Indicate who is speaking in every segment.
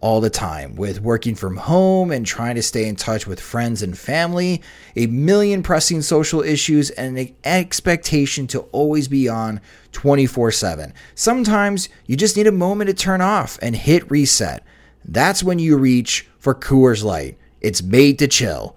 Speaker 1: all the time with working from home and trying to stay in touch with friends and family, a million pressing social issues, and an expectation to always be on 24 7. Sometimes you just need a moment to turn off and hit reset. That's when you reach for Coors Light. It's made to chill.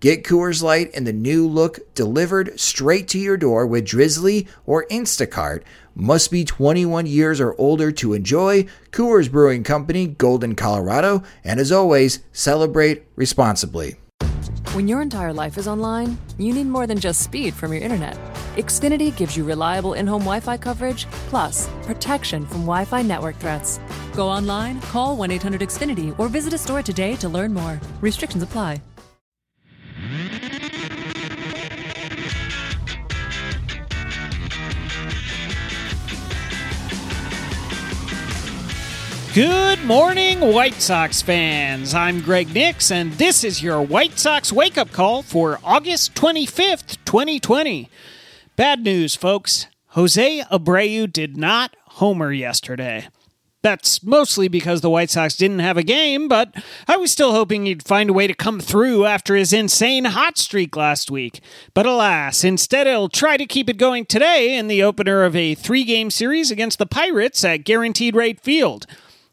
Speaker 1: Get Coors Light in the new look delivered straight to your door with Drizly or Instacart. Must be 21 years or older to enjoy. Coors Brewing Company, Golden, Colorado. And as always, celebrate responsibly.
Speaker 2: When your entire life is online, you need more than just speed from your internet. Xfinity gives you reliable in home Wi Fi coverage, plus protection from Wi Fi network threats. Go online, call 1 800 Xfinity, or visit a store today to learn more. Restrictions apply.
Speaker 3: Good morning, White Sox fans. I'm Greg Nix, and this is your White Sox wake up call for August 25th, 2020. Bad news, folks. Jose Abreu did not homer yesterday. That's mostly because the White Sox didn't have a game, but I was still hoping he'd find a way to come through after his insane hot streak last week. But alas, instead he'll try to keep it going today in the opener of a three game series against the Pirates at Guaranteed Rate Field.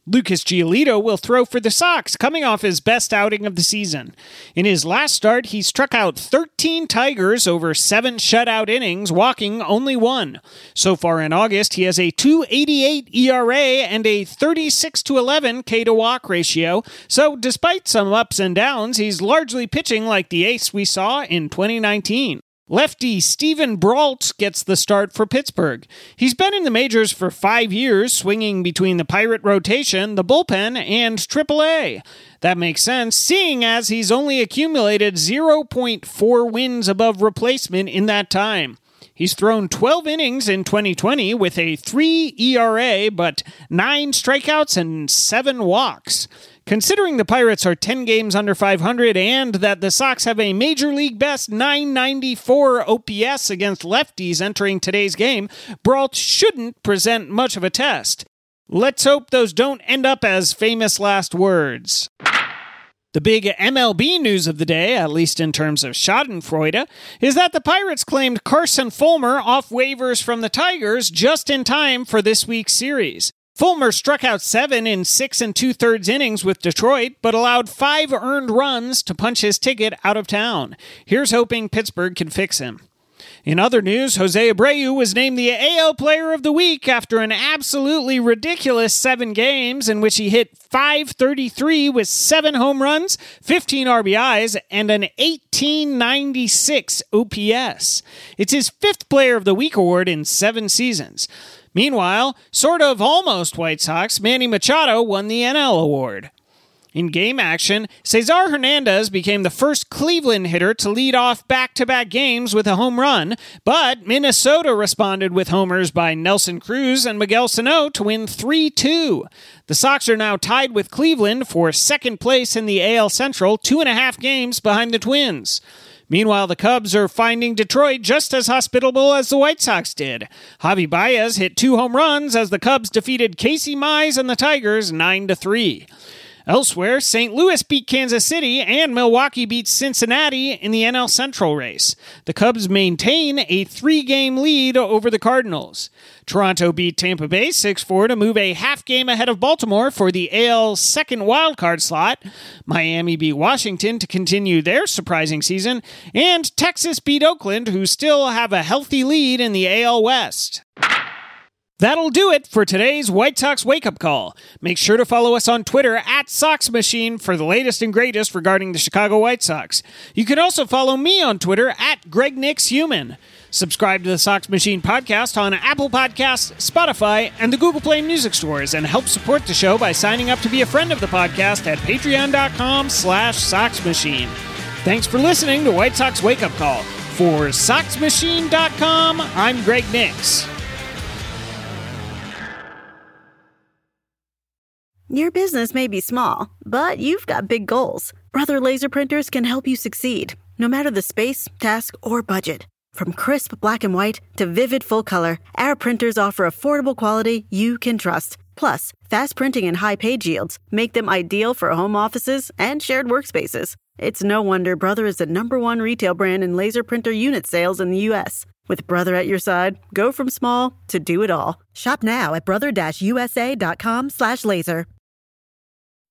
Speaker 3: Lucas Giolito will throw for the Sox, coming off his best outing of the season. In his last start, he struck out 13 Tigers over seven shutout innings, walking only one. So far in August, he has a 288 ERA and a 36 to 11 K to walk ratio. So, despite some ups and downs, he's largely pitching like the ace we saw in 2019. Lefty Steven Brault gets the start for Pittsburgh. He's been in the majors for five years, swinging between the Pirate rotation, the bullpen, and AAA. That makes sense, seeing as he's only accumulated 0.4 wins above replacement in that time. He's thrown 12 innings in 2020 with a 3 ERA, but 9 strikeouts and 7 walks. Considering the Pirates are 10 games under 500 and that the Sox have a major league best 994 OPS against lefties entering today's game, Brault shouldn't present much of a test. Let's hope those don't end up as famous last words. The big MLB news of the day, at least in terms of Schadenfreude, is that the Pirates claimed Carson Fulmer off waivers from the Tigers just in time for this week's series. Fulmer struck out seven in six and two thirds innings with Detroit, but allowed five earned runs to punch his ticket out of town. Here's hoping Pittsburgh can fix him. In other news, Jose Abreu was named the AL Player of the Week after an absolutely ridiculous seven games in which he hit 533 with seven home runs, 15 RBIs, and an 1896 OPS. It's his fifth Player of the Week award in seven seasons. Meanwhile, sort of almost White Sox, Manny Machado won the NL award. In game action, Cesar Hernandez became the first Cleveland hitter to lead off back to back games with a home run, but Minnesota responded with homers by Nelson Cruz and Miguel Sano to win 3 2. The Sox are now tied with Cleveland for second place in the AL Central, two and a half games behind the Twins. Meanwhile, the Cubs are finding Detroit just as hospitable as the White Sox did. Javi Baez hit two home runs as the Cubs defeated Casey Mize and the Tigers 9 to 3. Elsewhere, St. Louis beat Kansas City and Milwaukee beat Cincinnati in the NL Central race. The Cubs maintain a three game lead over the Cardinals. Toronto beat Tampa Bay 6 4 to move a half game ahead of Baltimore for the AL second wildcard slot. Miami beat Washington to continue their surprising season. And Texas beat Oakland, who still have a healthy lead in the AL West. That'll do it for today's White Sox wake up call. Make sure to follow us on Twitter at Sox Machine for the latest and greatest regarding the Chicago White Sox. You can also follow me on Twitter at Greg Nix Human. Subscribe to the Sox Machine podcast on Apple Podcasts, Spotify, and the Google Play Music stores, and help support the show by signing up to be a friend of the podcast at patreon.com slash soxmachine. Thanks for listening to White Sox Wake Up Call. For SoxMachine.com, I'm Greg Nix.
Speaker 4: Your business may be small, but you've got big goals. Brother Laser Printers can help you succeed, no matter the space, task, or budget. From crisp black and white to vivid full color, our printers offer affordable quality you can trust. Plus, fast printing and high page yields make them ideal for home offices and shared workspaces. It's no wonder Brother is the number one retail brand in laser printer unit sales in the U.S. With Brother at your side, go from small to do it all. Shop now at brother-usa.com/laser.